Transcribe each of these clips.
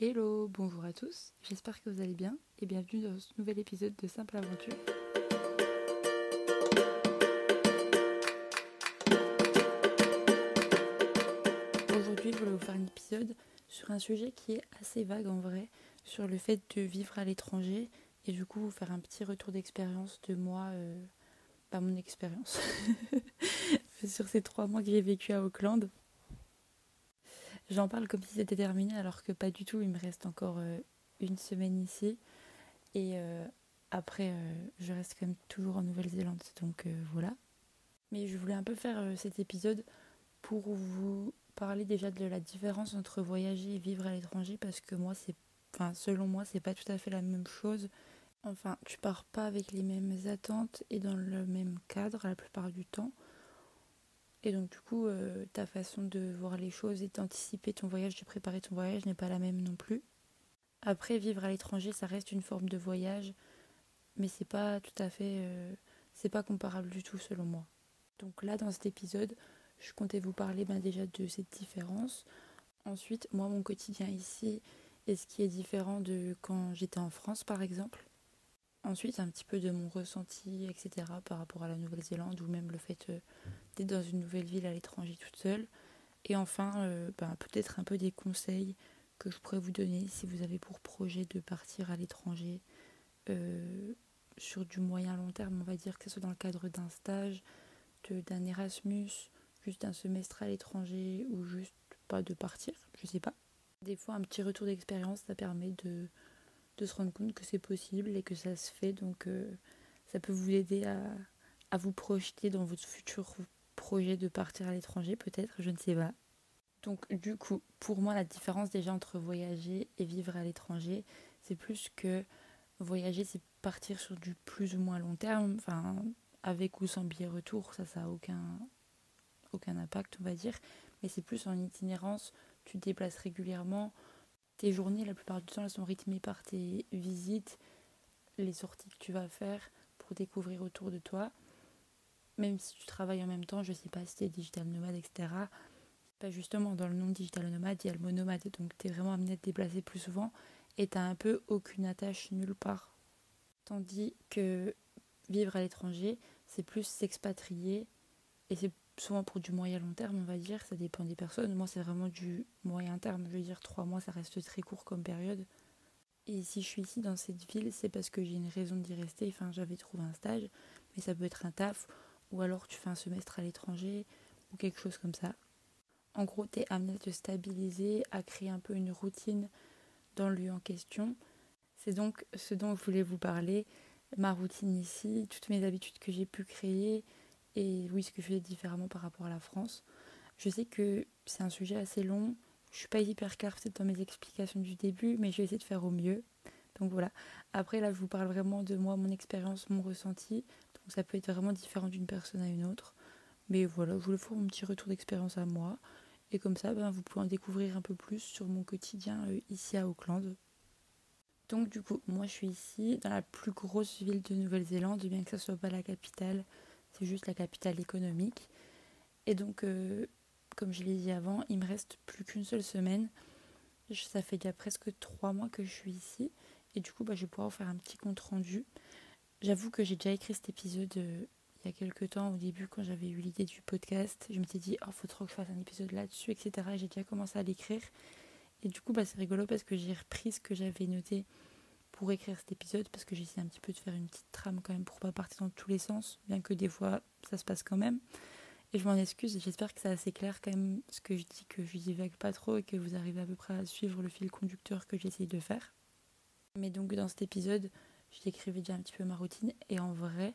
Hello, bonjour à tous, j'espère que vous allez bien et bienvenue dans ce nouvel épisode de Simple Aventure. Aujourd'hui, je voulais vous faire un épisode sur un sujet qui est assez vague en vrai, sur le fait de vivre à l'étranger et du coup vous faire un petit retour d'expérience de moi, euh, pas mon expérience, sur ces trois mois que j'ai vécu à Auckland. J'en parle comme si c'était terminé alors que pas du tout, il me reste encore euh, une semaine ici. Et euh, après, euh, je reste quand même toujours en Nouvelle-Zélande, donc voilà. Mais je voulais un peu faire cet épisode pour vous parler déjà de la différence entre voyager et vivre à l'étranger parce que moi, c'est, enfin, selon moi, c'est pas tout à fait la même chose. Enfin, tu pars pas avec les mêmes attentes et dans le même cadre la plupart du temps. Et donc du coup, euh, ta façon de voir les choses et d'anticiper ton voyage, de préparer ton voyage n'est pas la même non plus. Après, vivre à l'étranger, ça reste une forme de voyage, mais c'est pas tout à fait, euh, c'est pas comparable du tout selon moi. Donc là, dans cet épisode, je comptais vous parler ben, déjà de cette différence. Ensuite, moi, mon quotidien ici est ce qui est différent de quand j'étais en France, par exemple. Ensuite, un petit peu de mon ressenti, etc., par rapport à la Nouvelle-Zélande, ou même le fait euh, d'être dans une nouvelle ville à l'étranger toute seule. Et enfin, euh, ben, peut-être un peu des conseils que je pourrais vous donner si vous avez pour projet de partir à l'étranger euh, sur du moyen long terme, on va dire, que ce soit dans le cadre d'un stage, d'un Erasmus, juste d'un semestre à l'étranger, ou juste pas de partir, je sais pas. Des fois, un petit retour d'expérience, ça permet de de se rendre compte que c'est possible et que ça se fait. Donc euh, ça peut vous aider à, à, vous projeter dans votre futur projet de partir à l'étranger, peut-être, je ne sais pas. Donc du coup, pour moi, la différence déjà entre voyager et vivre à l'étranger, c'est plus que voyager, c'est partir sur du plus ou moins long terme, enfin avec ou sans billet retour, ça, ça a aucun, aucun impact, on va dire. Mais c'est plus en itinérance, tu te déplaces régulièrement, tes journées, la plupart du temps, elles sont rythmées par tes visites, les sorties que tu vas faire pour découvrir autour de toi. Même si tu travailles en même temps, je sais pas si es digital nomade, etc. Pas justement, dans le nom digital nomade, il y a le mot. Donc tu es vraiment amené à te déplacer plus souvent et tu un peu aucune attache nulle part. Tandis que vivre à l'étranger, c'est plus s'expatrier et c'est souvent pour du moyen long terme, on va dire, ça dépend des personnes. Moi, c'est vraiment du moyen terme. Je veux dire, trois mois, ça reste très court comme période. Et si je suis ici dans cette ville, c'est parce que j'ai une raison d'y rester. Enfin, j'avais trouvé un stage, mais ça peut être un taf, ou alors tu fais un semestre à l'étranger, ou quelque chose comme ça. En gros, tu es amené à te stabiliser, à créer un peu une routine dans le lieu en question. C'est donc ce dont je voulais vous parler, ma routine ici, toutes mes habitudes que j'ai pu créer, et oui, ce que je fais différemment par rapport à la France. Je sais que c'est un sujet assez long. Je suis pas hyper claire dans mes explications du début, mais je vais essayer de faire au mieux. Donc voilà. Après là, je vous parle vraiment de moi, mon expérience, mon ressenti. Donc ça peut être vraiment différent d'une personne à une autre. Mais voilà, je voulais faire mon petit retour d'expérience à moi. Et comme ça, ben, vous pouvez en découvrir un peu plus sur mon quotidien euh, ici à Auckland. Donc du coup, moi je suis ici, dans la plus grosse ville de Nouvelle-Zélande, bien que ça soit pas la capitale c'est juste la capitale économique. Et donc, euh, comme je l'ai dit avant, il me reste plus qu'une seule semaine. Ça fait déjà presque trois mois que je suis ici. Et du coup, bah, je vais pouvoir faire un petit compte rendu. J'avoue que j'ai déjà écrit cet épisode euh, il y a quelques temps, au début, quand j'avais eu l'idée du podcast. Je m'étais dit, oh, faut trop que je fasse un épisode là-dessus, etc. Et j'ai déjà commencé à l'écrire. Et du coup, bah, c'est rigolo parce que j'ai repris ce que j'avais noté pour écrire cet épisode parce que j'essaie un petit peu de faire une petite trame quand même pour pas partir dans tous les sens, bien que des fois ça se passe quand même. Et je m'en excuse j'espère que c'est assez clair quand même ce que je dis, que je divague pas trop et que vous arrivez à peu près à suivre le fil conducteur que j'essaye de faire. Mais donc dans cet épisode, je décrivais déjà un petit peu ma routine et en vrai,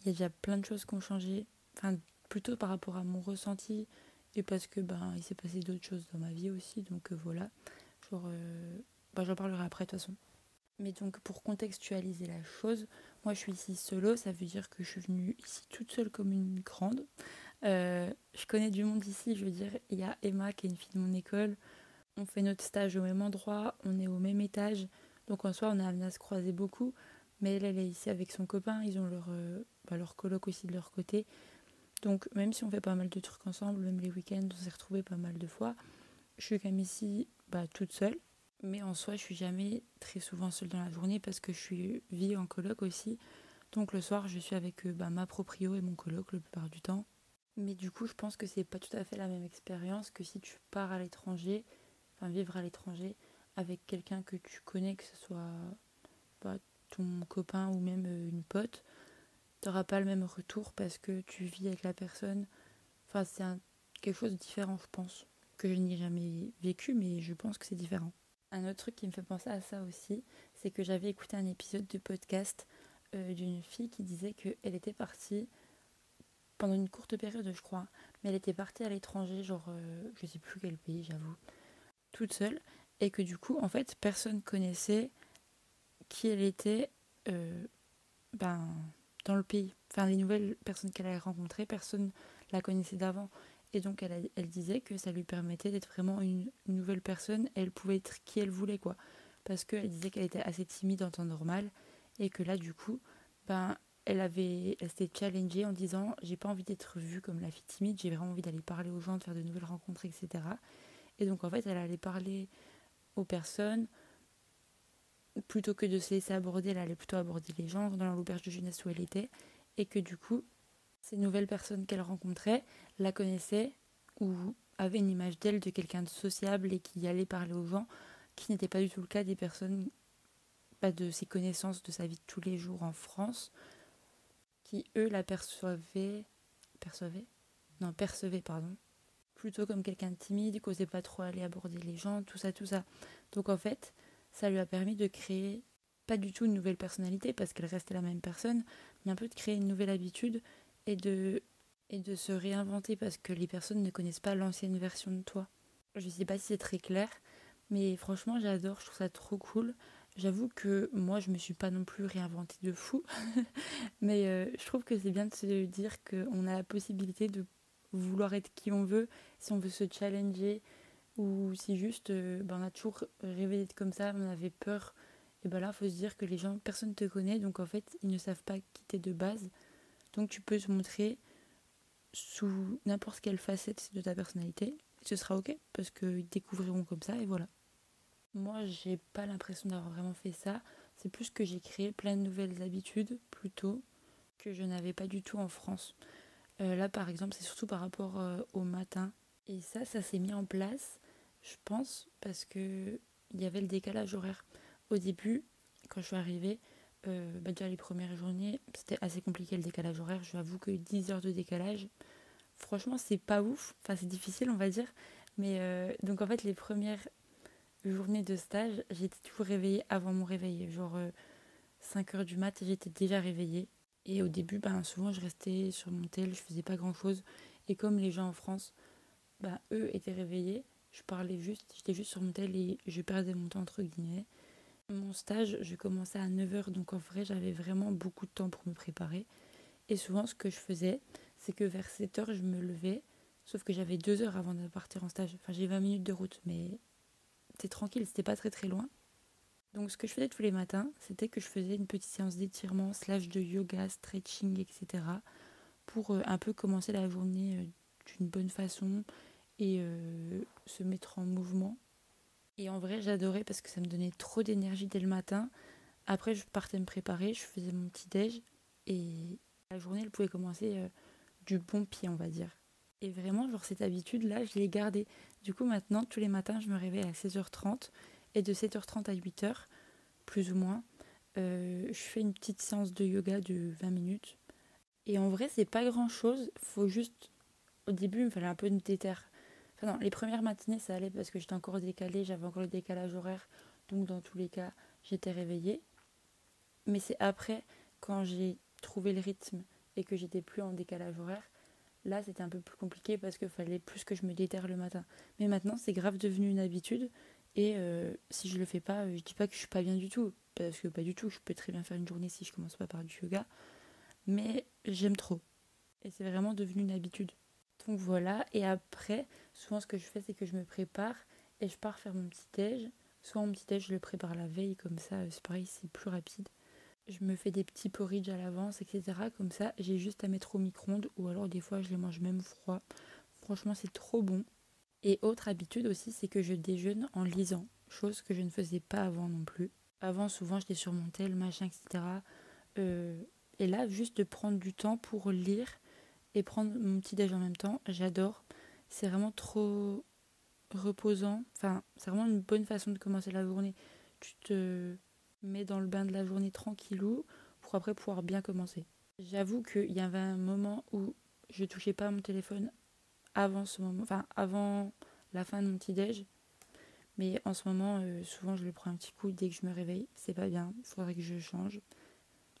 il y a déjà plein de choses qui ont changé, enfin plutôt par rapport à mon ressenti et parce que ben il s'est passé d'autres choses dans ma vie aussi, donc euh, voilà. Genre, euh, ben, j'en parlerai après de toute façon. Mais donc pour contextualiser la chose, moi je suis ici solo, ça veut dire que je suis venue ici toute seule comme une grande. Euh, je connais du monde ici, je veux dire, il y a Emma qui est une fille de mon école, on fait notre stage au même endroit, on est au même étage, donc en soi on a amené à se croiser beaucoup, mais elle, est ici avec son copain, ils ont leur, euh, bah, coloc aussi de leur côté. Donc même si on fait pas mal de trucs ensemble, même les week-ends, on s'est retrouvés pas mal de fois, je suis quand même ici bah, toute seule Mais en soi, je suis jamais très souvent seule dans la journée parce que je suis vie en coloc aussi. Donc le soir, je suis avec bah, ma proprio et mon coloc la plupart du temps. Mais du coup, je pense que c'est pas tout à fait la même expérience que si tu pars à l'étranger, enfin vivre à l'étranger avec quelqu'un que tu connais, que ce soit bah, ton copain ou même euh, une pote. Tu n'auras pas le même retour parce que tu vis avec la personne. Enfin, c'est quelque chose de différent, je pense, que je n'ai jamais vécu, mais je pense que c'est différent. Un autre truc qui me fait penser à ça aussi, c'est que j'avais écouté un épisode de podcast euh, d'une fille qui disait qu'elle était partie pendant une courte période, je crois. Mais elle était partie à l'étranger, genre, euh, je sais plus quel pays, j'avoue, toute seule. Et que du coup, en fait, personne connaissait qui elle était euh, ben, dans le pays. Enfin, les nouvelles personnes qu'elle avait rencontrées, personne la connaissait d'avant. Et donc, elle, disait que ça lui permettait d'être vraiment une, nouvelle personne. elle pouvait être qui elle voulait, quoi. Parce qu'elle disait qu'elle était assez timide en temps normal. Et que là, du coup, ben, elle avait elle s'était challengée en disant j'ai pas envie d'être vue comme la fille timide j'ai vraiment envie d'aller parler aux gens de faire de nouvelles rencontres etc et donc en fait elle allait parler aux personnes plutôt que de se laisser aborder elle allait plutôt aborder les gens dans l'auberge de jeunesse où elle était et que du coup ces nouvelles personnes qu'elle rencontrait la connaissaient ou avaient une image d'elle de quelqu'un de sociable et qui allait parler aux gens qui n'était pas du tout le cas des personnes pas de ses connaissances de sa vie de tous les jours en France qui, eux, la percevaient. Non. Plutôt comme quelqu'un de timide, qui n'osait pas trop aller aborder les gens, tout ça, tout ça. Donc en fait, ça lui a permis de créer pas du tout une nouvelle personnalité parce qu'elle restait la même personne, mais un peu de créer une nouvelle habitude et de, et de se réinventer parce que les personnes ne connaissent pas l'ancienne version de toi. Je sais pas si c'est très clair, mais franchement j'adore, je trouve ça trop cool. J'avoue que moi, je me suis pas non plus réinventée de fou, mais euh, je trouve que c'est bien de se dire qu'on a la possibilité de vouloir être qui on veut, si on veut se challenger, ou si juste euh, ben, on a toujours rêvé d'être comme ça, on avait peur, et ben là, il faut se dire que les gens, personne ne te connaît, donc en fait, ils ne savent pas quitter de base. Donc tu peux te montrer sous n'importe quelle facette de ta personnalité, ce sera ok, parce qu'ils découvriront comme ça, et voilà. Moi, j'ai pas l'impression d'avoir vraiment fait ça. C'est plus que j'ai créé plein de nouvelles habitudes plutôt que je n'avais pas du tout en France. Euh, là, par exemple, c'est surtout par rapport euh, au matin. Et ça, ça s'est mis en place, je pense, parce que il y avait le décalage horaire. Au début, quand je suis arrivée, euh, bah, déjà les premières journées, c'était assez compliqué le décalage horaire. Je avoue que 10 heures de décalage, franchement, c'est pas ouf. Enfin, c'est difficile, on va dire. Mais donc, en fait, les premières journée de stage, j'étais toujours réveillée avant mon réveil. Genre 5 euh, heures du mat, j'étais déjà réveillée. Et au début, ben, souvent, je restais sur mon tel, je faisais pas grand chose. Et comme les gens en France, ben, eux étaient réveillés, je parlais juste, j'étais juste sur mon tel et je perdais mon temps entre guillemets. Mon stage, je commençais à 9h, donc en vrai, j'avais vraiment beaucoup de temps pour me préparer. Et souvent, ce que je faisais, c'est que vers 7h, je me levais, sauf que j'avais 2 heures avant de partir en stage. Enfin, j'ai 20 minutes de route, mais c'était tranquille, c'était pas très très loin. Donc ce que je faisais tous les matins, c'était que je faisais une petite séance d'étirement, slash de yoga, stretching, etc. pour euh, un peu commencer la journée euh, d'une bonne façon et euh, se mettre en mouvement. Et en vrai, j'adorais parce que ça me donnait trop d'énergie dès le matin. Après, je partais me préparer, je faisais mon petit déj et la journée, elle pouvait commencer du bon pied, on va dire. Et vraiment, genre cette habitude-là, je l'ai gardée. Du coup, maintenant, tous les matins, je me réveille à 16h30 et de 7h30 à 8h, plus ou moins, euh, je fais une petite séance de yoga de 20 minutes. Et en vrai, c'est pas grand chose. Faut juste. Au début, il me fallait un peu de déterre. Non, les premières matinées, ça allait parce que j'étais encore décalée, j'avais encore le décalage horaire. Donc, dans tous les cas, j'étais réveillée. Mais c'est après, quand j'ai trouvé le rythme et que j'étais plus en décalage horaire, Là, c'était un peu plus compliqué parce qu'il fallait plus que je me déterre le matin. Mais maintenant, c'est grave devenu une habitude. Et euh, si je le fais pas, je dis pas que je suis pas bien du tout. Parce que pas du tout, je peux très bien faire une journée si je commence pas par du yoga. Mais j'aime trop. Et c'est vraiment devenu une habitude. Donc voilà. Et après, souvent ce que je fais, c'est que je me prépare et je pars faire mon petit déj. Soit mon petit déj, je le prépare la veille, comme ça, c'est pareil, c'est plus rapide. Je me fais des petits porridge à l'avance, etc. Comme ça, j'ai juste à mettre au micro-ondes ou alors des fois je les mange même froid. Franchement, c'est trop bon. Et autre habitude aussi, c'est que je déjeune en lisant. chose que je ne faisais pas avant non plus. Avant, souvent, j'étais sur mon tel, machin, etc. Euh, et là, juste de prendre du temps pour lire et prendre mon petit déj en même temps, j'adore. C'est vraiment trop reposant. Enfin, c'est vraiment une bonne façon de commencer la journée. Tu te mets dans le bain de la journée tranquillou pour après pouvoir bien commencer. J'avoue qu'il y avait un moment où je touchais pas mon téléphone avant ce moment, enfin avant la fin de mon petit déj. Mais en ce moment, euh, souvent je le prends un petit coup dès que je me réveille. C'est pas bien, il faudrait que je change.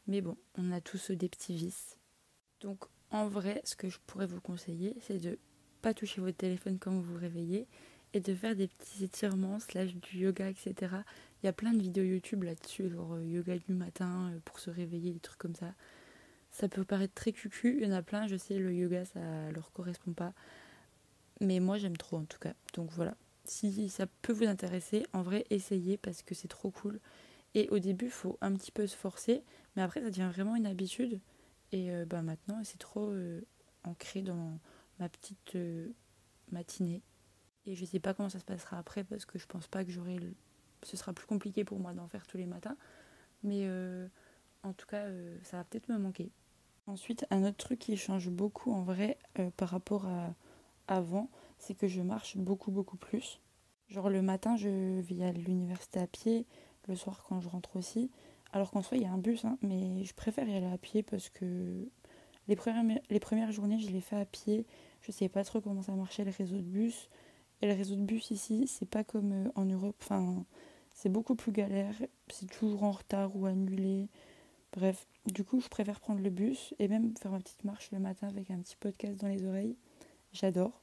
Mais bon, on a tous des petits vices. Donc en vrai, ce que je pourrais vous conseiller, c'est de pas toucher votre téléphone quand vous vous réveillez et de faire des petits étirements, slash du yoga, etc. Il y a plein de vidéos YouTube là-dessus, genre euh, yoga du matin euh, pour se réveiller, des trucs comme ça. Ça peut paraître très cucu, il y en a plein, je sais, le yoga ça leur correspond pas. Mais moi j'aime trop en tout cas. Donc voilà, si ça peut vous intéresser, en vrai essayez parce que c'est trop cool. Et au début, il faut un petit peu se forcer, mais après ça devient vraiment une habitude. Et euh, bah, maintenant, c'est trop ancré dans ma petite matinée. Et je sais pas comment ça se passera après parce que je pense pas que j'aurai. Ce sera plus compliqué pour moi d'en faire tous les matins. Mais euh, en tout cas, euh, ça va peut-être me manquer. Ensuite, un autre truc qui change beaucoup en vrai euh, par rapport à avant, c'est que je marche beaucoup, beaucoup plus. Genre le matin, je vais à l'université à pied, le soir quand je rentre aussi. Alors qu'en soi, il y a un bus, hein, mais je préfère y aller à pied parce que les premières, les premières journées, je les fais à pied. Je sais pas trop comment ça marchait le réseau de bus. Et le réseau de bus ici, c'est pas comme euh, en Europe. Enfin, c'est beaucoup plus galère. C'est toujours en retard ou annulé. Bref, du coup, je préfère prendre le bus et même faire ma petite marche le matin avec un petit podcast dans les oreilles. J'adore.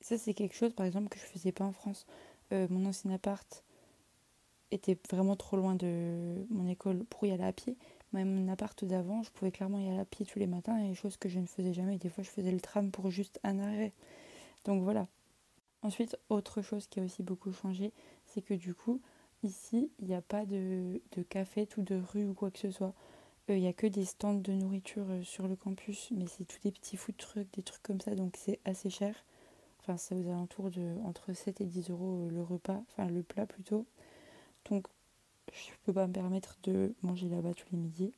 Ça, c'est quelque chose, par exemple, que je faisais pas en France. Euh, mon ancien appart était vraiment trop loin de mon école pour y aller à pied. Même mon appart d'avant, je pouvais clairement y aller à pied tous les matins, et chose que je ne faisais jamais. Des fois, je faisais le tram pour juste un arrêt. Donc voilà, Ensuite, autre chose qui a aussi beaucoup changé, c'est que du coup, ici, il n'y a pas de, de café ou de rue ou quoi que ce soit. Euh, il n'y a que des stands de nourriture euh, sur le campus, mais c'est tous des petits food trucs, des trucs comme ça, donc c'est assez cher. Enfin, c'est aux alentours de entre 7 et 10 euros euh, le repas, enfin le plat plutôt. Donc, je ne peux pas me permettre de manger là-bas tous les midis.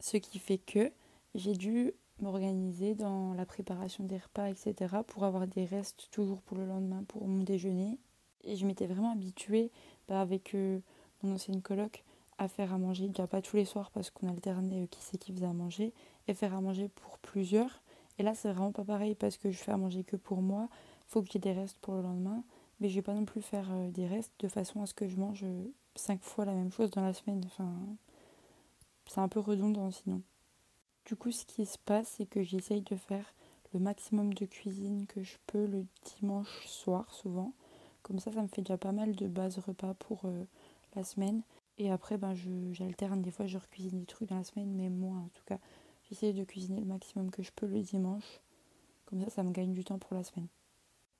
Ce qui fait que j'ai dû m'organiser dans la préparation des repas, etc. pour avoir des restes toujours pour le lendemain pour mon déjeuner. Et je m'étais vraiment habituée bah, avec euh, mon ancienne coloc à faire à manger, déjà pas tous les soirs parce qu'on alternait euh, qui c'est qui faisait à manger, et faire à manger pour plusieurs. Et là, c'est vraiment pas pareil parce que je fais à manger que pour moi. Faut qu'il y ait des restes pour le lendemain. Mais je vais pas non plus faire euh, des restes de façon à ce que je mange cinq fois la même chose dans la semaine. C'est un peu redondant sinon. Du coup, ce qui se passe, c'est que j'essaye de faire le maximum de cuisine que je peux le dimanche soir, souvent. Comme ça, ça me fait déjà pas mal de base repas pour euh, la semaine. Et après, ben, j'alterne. Des fois, je recuisine des trucs dans la semaine, mais moi, en tout cas, j'essaye de cuisiner le maximum que je peux le dimanche. Comme ça, ça me gagne du temps pour la semaine.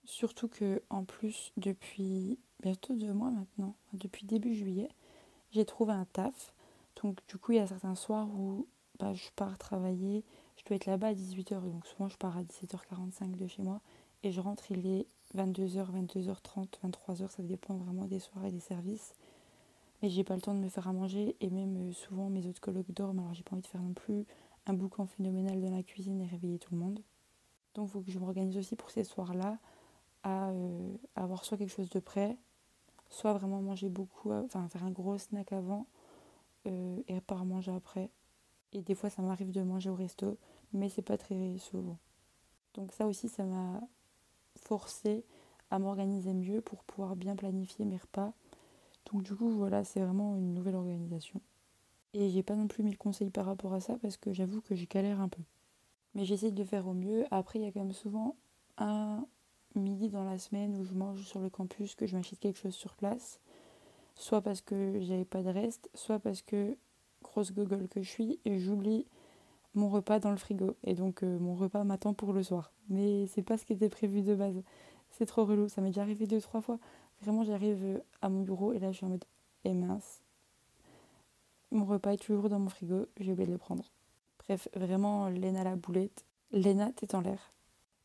Surtout que, en plus, depuis bientôt deux mois maintenant, depuis début juillet, j'ai trouvé un taf. Donc, du coup, il y a certains soirs où bah, je pars travailler, je dois être là-bas à 18h, donc souvent je pars à 17h45 de chez moi et je rentre, il est 22h, 22h30, 23h, ça dépend vraiment des soirées et des services. Mais j'ai pas le temps de me faire à manger et même euh, souvent mes autres collègues dorment alors j'ai pas envie de faire non plus un boucan phénoménal dans la cuisine et réveiller tout le monde. Donc il faut que je m'organise aussi pour ces soirs-là à euh, avoir soit quelque chose de prêt, soit vraiment manger beaucoup, enfin faire un gros snack avant euh, et pas manger après. Et des fois, ça m'arrive de manger au resto, mais c'est pas très souvent. Donc ça aussi, ça m'a forcé à m'organiser mieux pour pouvoir bien planifier mes repas. Donc du coup, voilà, c'est vraiment une nouvelle organisation. Et j'ai pas non plus mis le conseil par rapport à ça parce que j'avoue que j'ai galère un peu. Mais j'essaye de faire au mieux. Après, il y a quand même souvent un midi dans la semaine où je mange sur le campus, que je m'achète quelque chose sur place. Soit parce que j'avais pas de reste, soit parce que grosse gogole que je suis, j'oublie mon repas dans le frigo. Et donc euh, mon repas m'attend pour le soir. Mais c'est pas ce qui était prévu de base. C'est trop relou. Ça m'est déjà arrivé deux, trois fois. Vraiment, j'arrive euh, à mon bureau et là je suis en mode et eh mince. Mon repas est toujours dans mon frigo, j'ai oublié de le prendre. Bref, vraiment, Léna la boulette. Léna, t'es en l'air.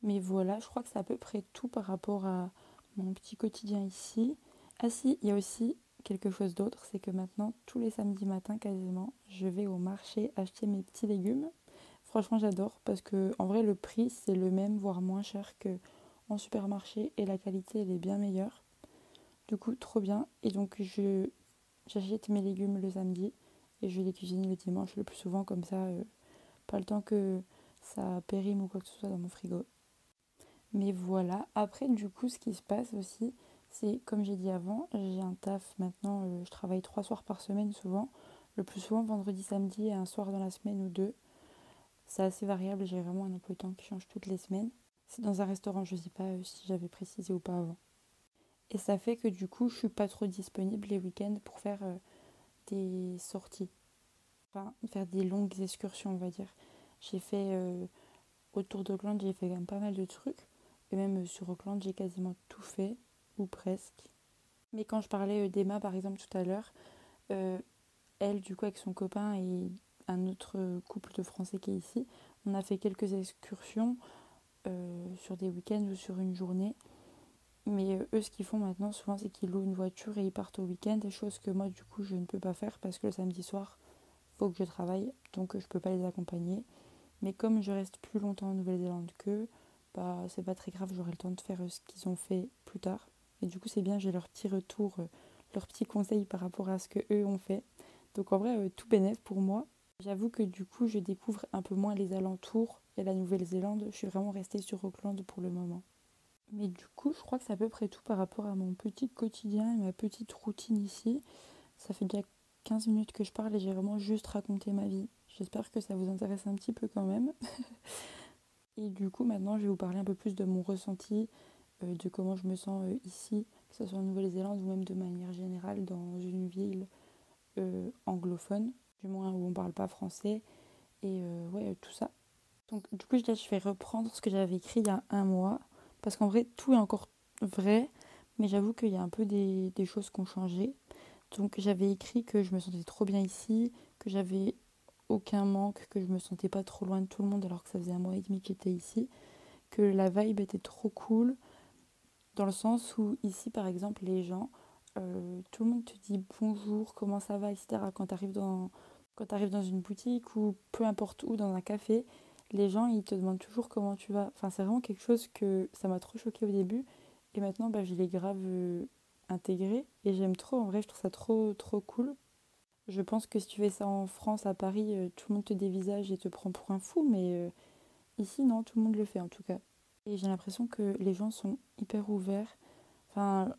Mais voilà, je crois que c'est à peu près tout par rapport à mon petit quotidien ici. Ah si, il y a aussi quelque chose d'autre, c'est que maintenant, tous les samedis matins quasiment, je vais au marché acheter mes petits légumes. Franchement, j'adore parce que en vrai, le prix c'est le même, voire moins cher que en supermarché et la qualité elle est bien meilleure. Du coup, trop bien. Et donc, j'achète mes légumes le samedi et je les cuisine le dimanche le plus souvent comme ça. Euh, pas le temps que ça périme ou quoi que ce soit dans mon frigo. Mais voilà. Après, du coup, ce qui se passe aussi, c'est comme j'ai dit avant, j'ai un taf maintenant. Euh, je travaille trois soirs par semaine souvent. Le plus souvent vendredi, samedi et un soir dans la semaine ou deux. C'est assez variable. J'ai vraiment un emploi de temps qui change toutes les semaines. C'est dans un restaurant, je ne sais pas euh, si j'avais précisé ou pas avant. Et ça fait que du coup, je suis pas trop disponible les week-ends pour faire euh, des sorties. Enfin, faire des longues excursions, on va dire. J'ai fait autour d'Auckland, j'ai fait quand même pas mal de trucs. Et même euh, sur Auckland, j'ai quasiment tout fait, ou presque. Mais quand je parlais d'Emma, par exemple, tout à l'heure, elle, du coup, avec son copain et un autre couple de Français qui est ici, on a fait quelques excursions sur des week-ends ou sur une journée. Mais euh, eux, ce qu'ils font maintenant, souvent, c'est qu'ils louent une voiture et ils partent au week-end, des choses que moi, du coup, je ne peux pas faire parce que le samedi soir, faut que je travaille, donc euh, je ne peux pas les accompagner. Mais comme je reste plus longtemps en Nouvelle-Zélande qu'eux, bah, c'est pas très grave, j'aurai le temps de faire euh, ce qu'ils ont fait plus tard. Et du coup, c'est bien, j'ai leur petit retour, leurs petits conseils par rapport à ce que eux ont fait. Donc en vrai, tout bénef pour moi. J'avoue que du coup, je découvre un peu moins les alentours et la Nouvelle-Zélande. Je suis vraiment restée sur Auckland pour le moment. Mais du coup, je crois que c'est à peu près tout par rapport à mon petit quotidien et ma petite routine ici. Ça fait déjà 15 minutes que je parle et j'ai vraiment juste raconté ma vie. J'espère que ça vous intéresse un petit peu quand même. et du coup, maintenant, je vais vous parler un peu plus de mon ressenti, euh, de comment je me sens euh, ici, que ce soit en Nouvelle-Zélande ou même de manière générale dans une ville euh, anglophone, du moins où on parle pas français. Et ouais, tout ça. Donc, du coup, je vais reprendre ce que j'avais écrit il y a un mois parce qu'en vrai, tout est encore vrai, mais j'avoue qu'il y a un peu des, choses qui ont changé. Donc j'avais écrit que je me sentais trop bien ici, que j'avais aucun manque, que je me sentais pas trop loin de tout le monde alors que ça faisait un mois et demi que j'étais ici, que la vibe était trop cool, dans le sens où ici par exemple les gens, euh, tout le monde te dit bonjour, comment ça va, etc. quand tu arrives dans, une boutique ou peu importe où, dans un café, les gens ils te demandent toujours comment tu vas. Enfin, c'est vraiment quelque chose que ça m'a trop choqué au début. Et maintenant, bah, je l'ai grave euh. Et j'aime trop, en vrai, je trouve ça trop, trop cool. Je pense que si tu fais ça en France, à Paris, euh, tout le monde te dévisage et te prend pour un fou. Mais euh, ici, non, tout le monde le fait en tout cas. Et j'ai l'impression que les gens sont hyper ouverts. Enfin,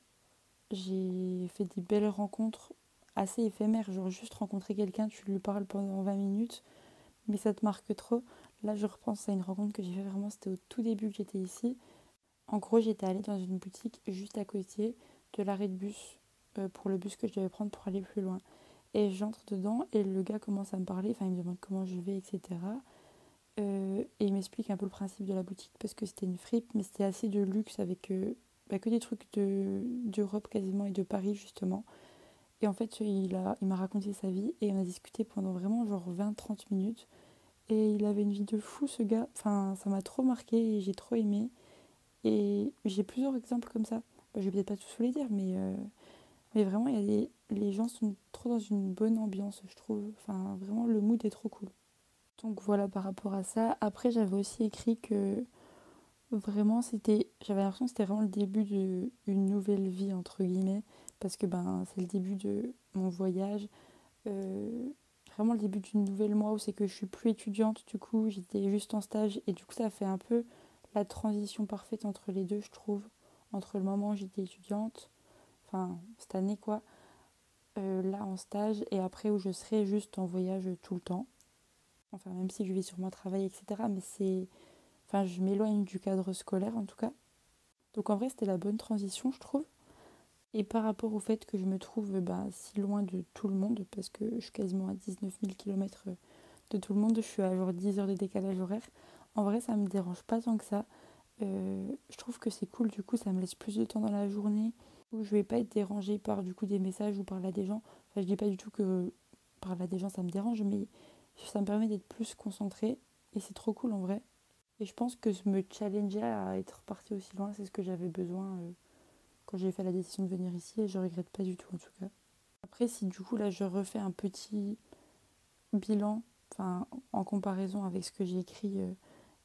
j'ai fait des belles rencontres assez éphémères. Genre, juste rencontrer quelqu'un, tu lui parles pendant 20 minutes, mais ça te marque trop. Là, je repense à une rencontre que j'ai fait vraiment, c'était au tout début que j'étais ici. En gros, j'étais allée dans une boutique juste à côté de l'arrêt de bus euh, pour le bus que je devais prendre pour aller plus loin. Et j'entre dedans et le gars commence à me parler, enfin il me demande comment je vais, etc. Euh, et il m'explique un peu le principe de la boutique parce que c'était une fripe, mais c'était assez de luxe avec euh, bah, que des trucs d'Europe quasiment et de Paris justement. Et en fait, il m'a il raconté sa vie et on a discuté pendant vraiment genre 20-30 minutes. Et il avait une vie de fou, ce gars. Enfin, ça m'a trop marqué et j'ai trop aimé. Et j'ai plusieurs exemples comme ça. Bah, je vais peut-être pas tous les dire, mais, euh, mais vraiment, y a des, les gens sont trop dans une bonne ambiance, je trouve. Enfin, vraiment, le mood est trop cool. Donc voilà par rapport à ça. Après, j'avais aussi écrit que vraiment, c'était. J'avais l'impression que c'était vraiment le début d'une nouvelle vie, entre guillemets. Parce que ben, c'est le début de mon voyage. Euh, vraiment le début d'une nouvelle mois où c'est que je suis plus étudiante du coup j'étais juste en stage et du coup ça fait un peu la transition parfaite entre les deux je trouve entre le moment où j'étais étudiante enfin cette année quoi. Euh, là en stage et après où je serai juste en voyage tout le temps. Enfin même si je vais sûrement travailler etc mais c'est enfin je m'éloigne du cadre scolaire en tout cas. Donc en vrai c'était la bonne transition je trouve. Et par rapport au fait que je me trouve bah, si loin de tout le monde, parce que je suis quasiment à 19 000 km de tout le monde, je suis à genre 10 heures de décalage horaire, en vrai ça me dérange pas tant que ça. Euh, je trouve que c'est cool, du coup ça me laisse plus de temps dans la journée où je vais pas être dérangée par du coup des messages ou par là des gens. Enfin je dis pas du tout que par là des gens ça me dérange, mais ça me permet d'être plus concentrée et c'est trop cool en vrai. Et je pense que me challenger à être partie aussi loin, c'est ce que j'avais besoin. Euh, quand j'ai fait la décision de venir ici et je regrette pas du tout en tout cas. Après, si du coup là je refais un petit bilan, enfin en comparaison avec ce que j'ai écrit euh,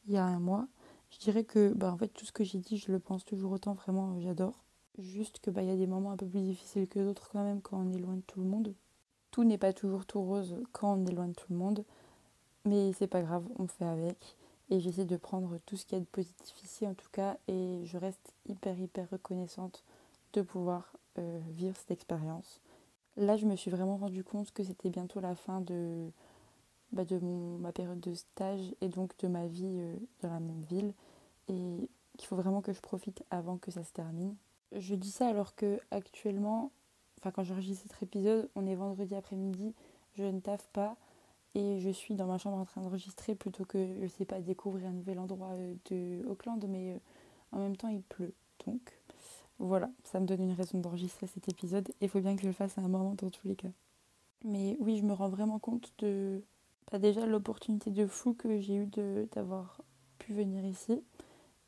il y a un mois, je dirais que bah, en fait tout ce que j'ai dit, je le pense toujours autant, vraiment euh, j'adore. Juste que bah il y a des moments un peu plus difficiles que d'autres quand même quand on est loin de tout le monde. Tout n'est pas toujours tout rose quand on est loin de tout le monde, mais c'est pas grave, on fait avec. Et j'essaie de prendre tout ce qu'il y a de positif ici en tout cas, et je reste hyper hyper reconnaissante de pouvoir euh, vivre cette expérience. Là, je me suis vraiment rendu compte que c'était bientôt la fin de, bah, de mon, ma période de stage et donc de ma vie euh, dans la même ville, et qu'il faut vraiment que je profite avant que ça se termine. Je dis ça alors que actuellement, enfin quand j'enregistre cet épisode, on est vendredi après-midi, je ne taffe pas et je suis dans ma chambre en train d'enregistrer plutôt que, je sais pas, découvrir un nouvel endroit euh, de Auckland, mais en même temps il pleut. Donc voilà, ça me donne une raison d'enregistrer cet épisode. Et il faut bien que je le fasse à un moment dans tous les cas. Mais oui, je me rends vraiment compte de pas déjà l'opportunité de fou que j'ai eu d'avoir pu venir ici.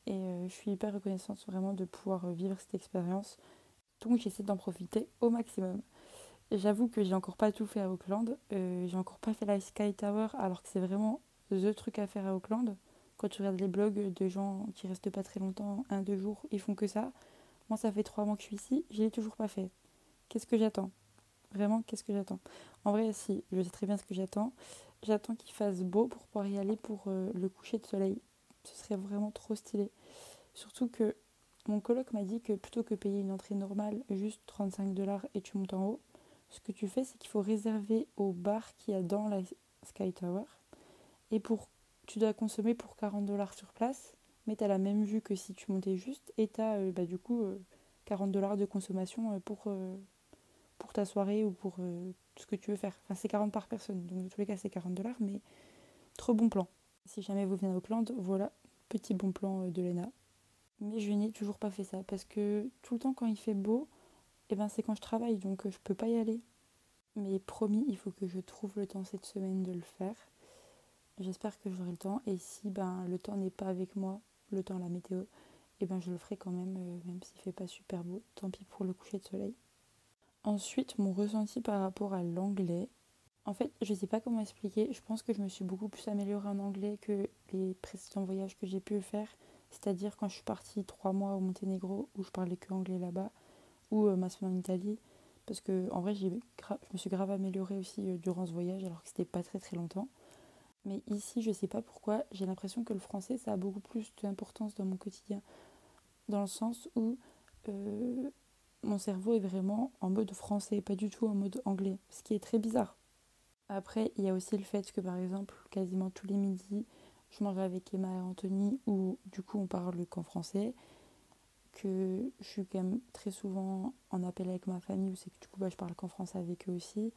Et euh, je suis hyper reconnaissante vraiment de pouvoir euh, vivre cette expérience. Donc j'essaie d'en profiter au maximum. J'avoue que j'ai encore pas tout fait à Auckland. Euh, j'ai encore pas fait la Sky Tower alors que c'est vraiment the truc à faire à Auckland. Quand tu regardes les blogs de gens qui restent pas très longtemps, un, deux jours, ils font que ça. Moi, ça fait trois mois que je suis ici, je l'ai toujours pas fait. Qu'est-ce que j'attends? Vraiment, qu'est-ce que j'attends? En vrai, si, je sais très bien ce que j'attends. J'attends qu'il fasse beau pour pouvoir y aller pour le coucher de soleil. Ce serait vraiment trop stylé. Surtout que mon coloc m'a dit que plutôt que payer une entrée normale, juste 35 dollars et tu montes en haut, ce que tu fais, c'est qu'il faut réserver au bar qu'il y a dans la Sky Tower. Et pour, tu dois consommer pour 40 dollars sur place mais tu as la même vue que si tu montais juste et tu as euh, bah, du coup 40 euh, dollars de consommation euh, pour, ta soirée ou pour ce que tu veux faire. Enfin, c'est 40 par personne, donc dans tous les cas, c'est 40 dollars, mais trop bon plan. Si jamais vous venez à Auckland, voilà, petit bon plan de Lena. Mais je n'ai toujours pas fait ça parce que tout le temps quand il fait beau, eh ben c'est quand je travaille donc je peux pas y aller. Mais promis, il faut que je trouve le temps cette semaine de le faire. J'espère que j'aurai le temps et si ben le temps n'est pas avec moi, le temps, la météo, eh ben je le ferai quand même, euh, même s'il fait pas super beau. Tant pis pour le coucher de soleil. Ensuite, mon ressenti par rapport à l'anglais. En fait, je sais pas comment expliquer. Je pense que je me suis beaucoup plus améliorée en anglais que les précédents voyages que j'ai pu faire. C'est-à-dire quand je suis partie trois mois au Monténégro où je parlais que anglais là-bas, ou euh, ma semaine en Italie. Parce que en vrai, je me suis grave améliorée aussi euh, durant ce voyage, alors que c'était pas très très longtemps. Mais ici, je sais pas pourquoi, j'ai l'impression que le français, ça a beaucoup plus d'importance dans mon quotidien. Dans le sens où euh, mon cerveau est vraiment en mode français, pas du tout en mode anglais. Ce qui est très bizarre. Après, il y a aussi le fait que, par exemple, quasiment tous les midis, je mange avec Emma et Anthony, où du coup on parle qu'en français. Que je suis quand même très souvent en appel avec ma famille, où c'est que du coup bah, je parle qu'en français avec eux aussi.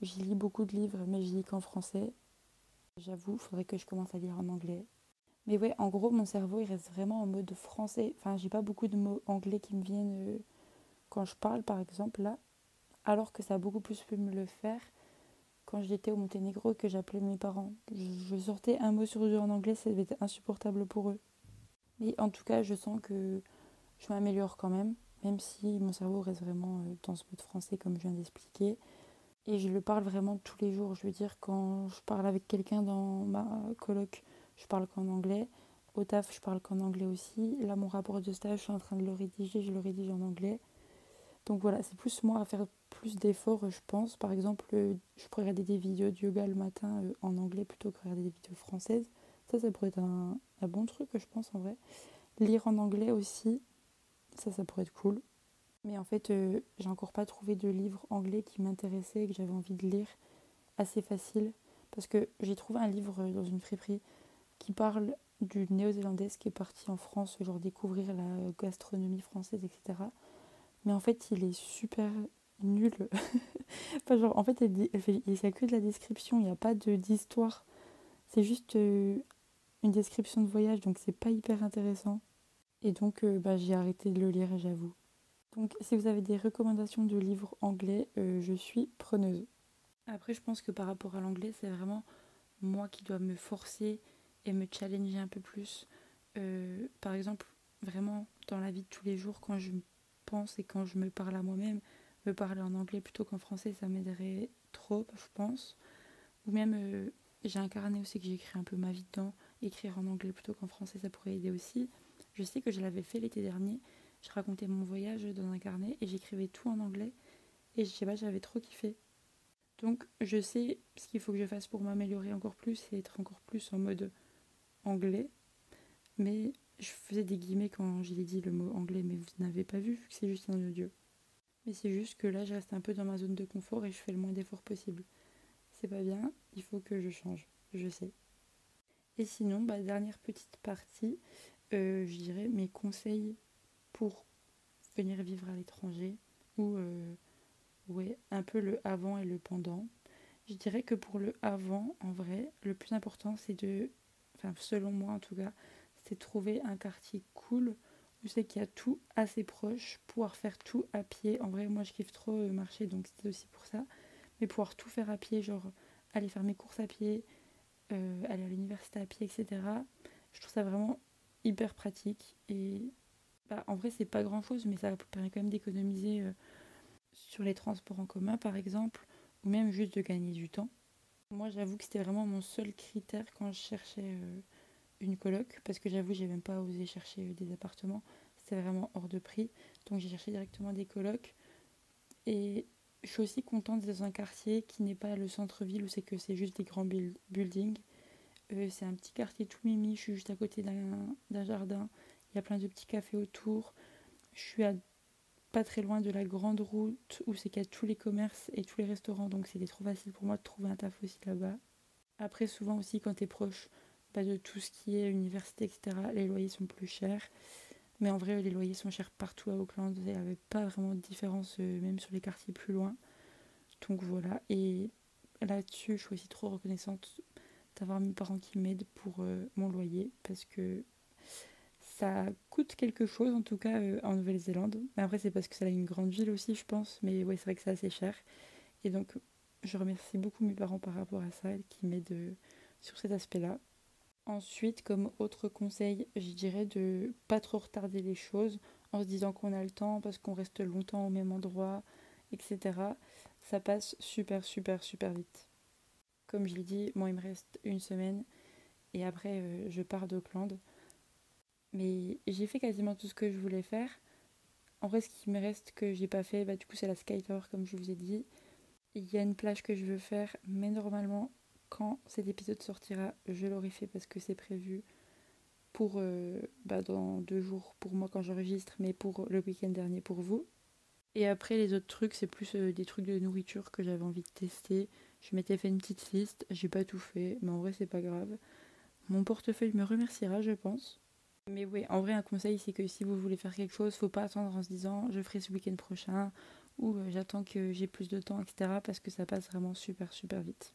J'y lis beaucoup de livres, mais je lis qu'en français. J'avoue, il faudrait que je commence à lire en anglais. Mais ouais, en gros, mon cerveau, il reste vraiment en mode français. Enfin, j'ai pas beaucoup de mots anglais qui me viennent euh, quand je parle, par exemple, là. Alors que ça a beaucoup plus pu me le faire quand j'étais au Monténégro que j'appelais mes parents. Je sortais un mot sur deux en anglais, ça devait être insupportable pour eux. Mais en tout cas, je sens que je m'améliore quand même, même si mon cerveau reste vraiment euh, dans ce mode français, comme je viens d'expliquer. Et je le parle vraiment tous les jours. Je veux dire, quand je parle avec quelqu'un dans ma coloc, je parle qu'en anglais. Au taf, je parle qu'en anglais aussi. Là, mon rapport de stage, je suis en train de le rédiger, je le rédige en anglais. Donc voilà, c'est plus moi à faire plus d'efforts, je pense. Par exemple, je pourrais regarder des vidéos de yoga le matin euh, en anglais plutôt que regarder des vidéos françaises. Ça, ça pourrait être un, bon truc, je pense, en vrai. Lire en anglais aussi, ça, ça pourrait être cool. Mais en fait, euh, j'ai encore pas trouvé de livre anglais qui m'intéressait et que j'avais envie de lire assez facile. Parce que j'ai trouvé un livre dans une friperie qui parle d'une néo-zélandaise qui est partie en France, genre découvrir la gastronomie française, etc. Mais en fait, il est super nul. en fait, il n'y a que de la description, il n'y a pas d'histoire. C'est juste euh, une description de voyage, donc c'est pas hyper intéressant. Et donc, euh, bah, j'ai arrêté de le lire, j'avoue. Donc si vous avez des recommandations de livres anglais, euh, je suis preneuse. Après, je pense que par rapport à l'anglais, c'est vraiment moi qui dois me forcer et me challenger un peu plus. Par exemple, vraiment dans la vie de tous les jours, quand je pense et quand je me parle à moi-même, parler en anglais plutôt qu'en français, ça m'aiderait trop, je pense. Ou même, euh, j'ai un carnet aussi que j'écris un peu ma vie dedans. Écrire en anglais plutôt qu'en français, ça pourrait aider aussi. Je sais que je l'avais fait l'été dernier. Je racontais mon voyage dans un carnet et j'écrivais tout en anglais. Et je sais pas, j'avais trop kiffé. Donc je sais ce qu'il faut que je fasse pour m'améliorer encore plus et être encore plus en mode anglais. Mais je faisais des guillemets quand j'ai dit le mot anglais, mais vous n'avez pas vu vu que c'est juste un audio. Mais c'est juste que là, je reste un peu dans ma zone de confort et je fais le moins d'efforts possible. C'est pas bien, il faut que je change, je sais. Et sinon, bah, dernière petite partie, euh, je dirais mes conseils pour venir vivre à l'étranger ou euh, ouais, un peu le avant et le pendant. Je dirais que pour le avant, en vrai, le plus important c'est de, enfin selon moi en tout cas, c'est trouver un quartier cool où c'est qu'il y a tout assez proche, pouvoir faire tout à pied. En vrai, moi je kiffe trop euh, marcher donc c'est aussi pour ça. Mais pouvoir tout faire à pied, genre aller faire mes courses à pied, euh, aller à l'université à pied, etc. Je trouve ça vraiment hyper pratique et bah, en vrai c'est pas grand chose mais ça permet quand même d'économiser euh, sur les transports en commun par exemple ou même juste de gagner du temps. Moi j'avoue que c'était vraiment mon seul critère quand je cherchais une coloc parce que j'avoue j'ai même pas osé chercher des appartements. C'était vraiment hors de prix. Donc j'ai cherché directement des colocs. Et je suis aussi contente d'être dans un quartier qui n'est pas le centre-ville où c'est que c'est juste des grands buildings. Euh, c'est un petit quartier tout mimi. Je suis juste à côté d'un jardin. Il y a plein de petits cafés autour. Je suis à pas très loin de la grande route où c'est qu'il y a tous les commerces et tous les restaurants. Donc c'était trop facile pour moi de trouver un taf aussi là-bas. Après souvent aussi quand tu es proche de tout ce qui est université, etc. Les loyers sont plus chers. Mais en vrai, les loyers sont chers partout à Auckland. Il n'y avait pas vraiment de différence, euh, même sur les quartiers plus loin. Donc voilà. Et là-dessus, je suis aussi trop reconnaissante d'avoir mes parents qui m'aident pour euh, mon loyer. Parce que ça coûte quelque chose, en tout cas, euh, en Nouvelle-Zélande. Mais après, c'est parce que c'est une grande ville aussi, je pense. Mais ouais, c'est vrai que c'est assez cher. Et donc, je remercie beaucoup mes parents par rapport à ça, qui m'aident sur cet aspect-là. Ensuite, comme autre conseil, je dirais de pas trop retarder les choses en se disant qu'on a le temps parce qu'on reste longtemps au même endroit, etc. Ça passe super, super, super vite. Comme je l'ai dit, moi il me reste une semaine et après euh, je pars d'Auckland. Mais j'ai fait quasiment tout ce que je voulais faire. En vrai, ce qui me reste que j'ai pas fait, bah, du coup, c'est la skater, comme je vous ai dit. Il y a une plage que je veux faire, mais normalement, quand cet épisode sortira, je l'aurai fait parce que c'est prévu pour euh, bah, dans deux jours pour moi quand j'enregistre, mais pour le week-end dernier pour vous. Et après les autres trucs, c'est plus euh, des trucs de nourriture que j'avais envie de tester. Je m'étais fait une petite liste, j'ai pas tout fait, mais en vrai c'est pas grave. Mon portefeuille me remerciera, je pense. Mais oui, en vrai un conseil c'est que si vous voulez faire quelque chose, faut pas attendre en se disant je ferai ce week-end prochain ou euh, j'attends que j'ai plus de temps, etc. Parce que ça passe vraiment super super vite.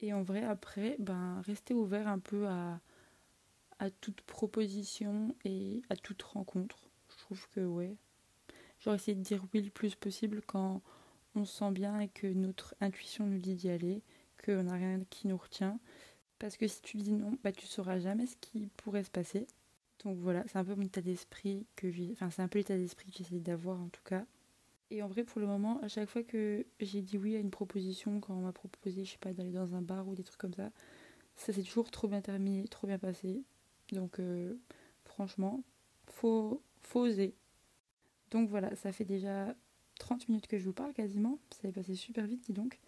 Et en vrai, après, ben, rester ouvert un peu à, à toute proposition et à toute rencontre. Je trouve que, ouais. J'aurais essayé de dire oui le plus possible quand on se sent bien et que notre intuition nous dit d'y aller, qu'on n'a rien qui nous retient. Parce que si tu dis non, bah, tu sauras jamais ce qui pourrait se passer. Donc voilà, c'est un peu mon état d'esprit que j'ai. Enfin, c'est un peu l'état d'esprit que j'essaie d'avoir en tout cas. Et en vrai, pour le moment, à chaque fois que j'ai dit oui à une proposition, quand on m'a proposé, je sais pas, d'aller dans un bar ou des trucs comme ça, ça s'est toujours trop bien terminé, trop bien passé. Donc, euh, franchement, faut, oser. Donc voilà, ça fait déjà 30 minutes que je vous parle quasiment. Ça est passé super vite, dis donc.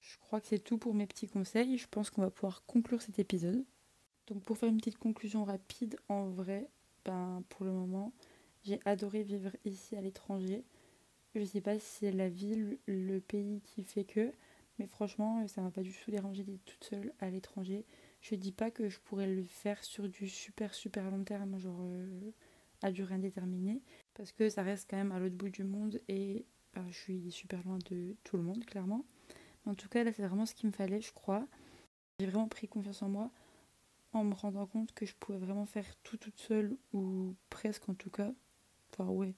Je crois que c'est tout pour mes petits conseils. Je pense qu'on va pouvoir conclure cet épisode. Donc pour faire une petite conclusion rapide, en vrai, ben, pour le moment, j'ai adoré vivre ici à l'étranger. Je sais pas si c'est la ville, le pays qui fait que, mais franchement, ça m'a pas du tout dérangé d'être toute seule à l'étranger. Je dis pas que je pourrais le faire sur du super super long terme, genre euh, à durée indéterminée, parce que ça reste quand même à l'autre bout du monde et bah, je suis super loin de tout le monde, clairement. Mais en tout cas, là, c'est vraiment ce qu'il me fallait, je crois. J'ai vraiment pris confiance en moi en me rendant compte que je pouvais vraiment faire tout toute seule, ou presque en tout cas. Enfin, ouais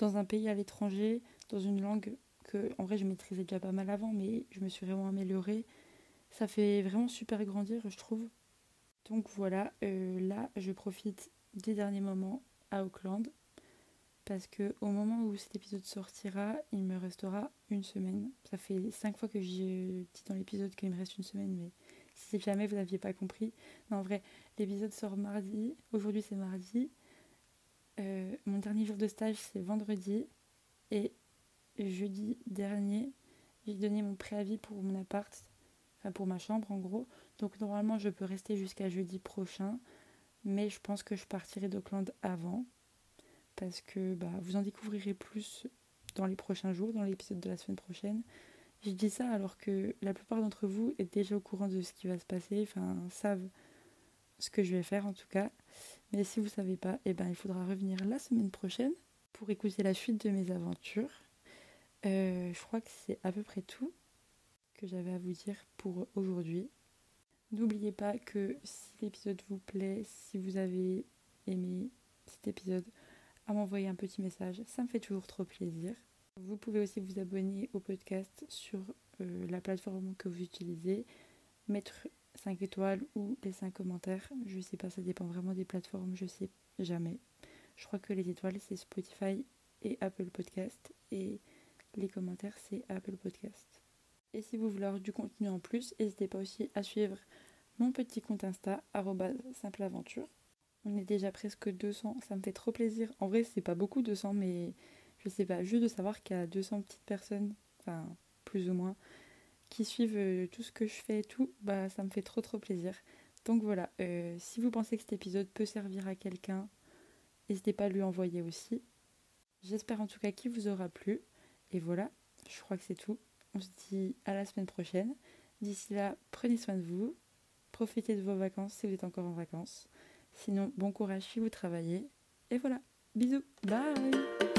dans un pays à l'étranger, dans une langue que en vrai je maîtrisais déjà pas mal avant, mais je me suis vraiment améliorée. Ça fait vraiment super grandir, je trouve. Donc voilà, euh, là je profite des derniers moments à Auckland. parce que au moment où cet épisode sortira, il me restera une semaine. Ça fait cinq fois que j'ai dit dans l'épisode qu'il me reste une semaine, mais si jamais vous n'aviez pas compris, non, en vrai, l'épisode sort mardi. Aujourd'hui, c'est mardi. Euh, mon dernier jour de stage, c'est vendredi. Et jeudi dernier, j'ai donné mon préavis pour mon appart, enfin pour ma chambre en gros. Donc normalement, je peux rester jusqu'à jeudi prochain. Mais je pense que je partirai d'Auckland avant. Parce que bah, vous en découvrirez plus dans les prochains jours, dans l'épisode de la semaine prochaine. Je dis ça alors que la plupart d'entre vous est déjà au courant de ce qui va se passer, enfin savent ce que je vais faire en tout cas. Mais si vous ne savez pas, eh ben, il faudra revenir la semaine prochaine pour écouter la suite de mes aventures. Euh, je crois que c'est à peu près tout que j'avais à vous dire pour aujourd'hui. N'oubliez pas que si l'épisode vous plaît, si vous avez aimé cet épisode, à m'envoyer un petit message, ça me fait toujours trop plaisir. Vous pouvez aussi vous abonner au podcast sur euh, la plateforme que vous utilisez, mettre 5 étoiles ou les 5 commentaires. Je sais pas, ça dépend vraiment des plateformes, je sais jamais. Je crois que les étoiles c'est Spotify et Apple Podcast et les commentaires c'est Apple Podcast. Et si vous voulez avoir du contenu en plus, n'hésitez pas aussi à suivre mon petit compte Insta, simpleaventure. On est déjà presque 200, ça me fait trop plaisir. En vrai, c'est pas beaucoup 200, mais je sais pas, juste de savoir qu'il y a 200 petites personnes, enfin plus ou moins, qui suivent euh, tout ce que je fais et tout, bah ça me fait trop trop plaisir. Donc voilà, euh, si vous pensez que cet épisode peut servir à quelqu'un, n'hésitez pas à lui envoyer aussi. J'espère en tout cas qu'il vous aura plu. Et voilà, je crois que c'est tout. On se dit à la semaine prochaine. D'ici là, prenez soin de vous. Profitez de vos vacances si vous êtes encore en vacances. Sinon, bon courage si vous travaillez. Et voilà, bisous, bye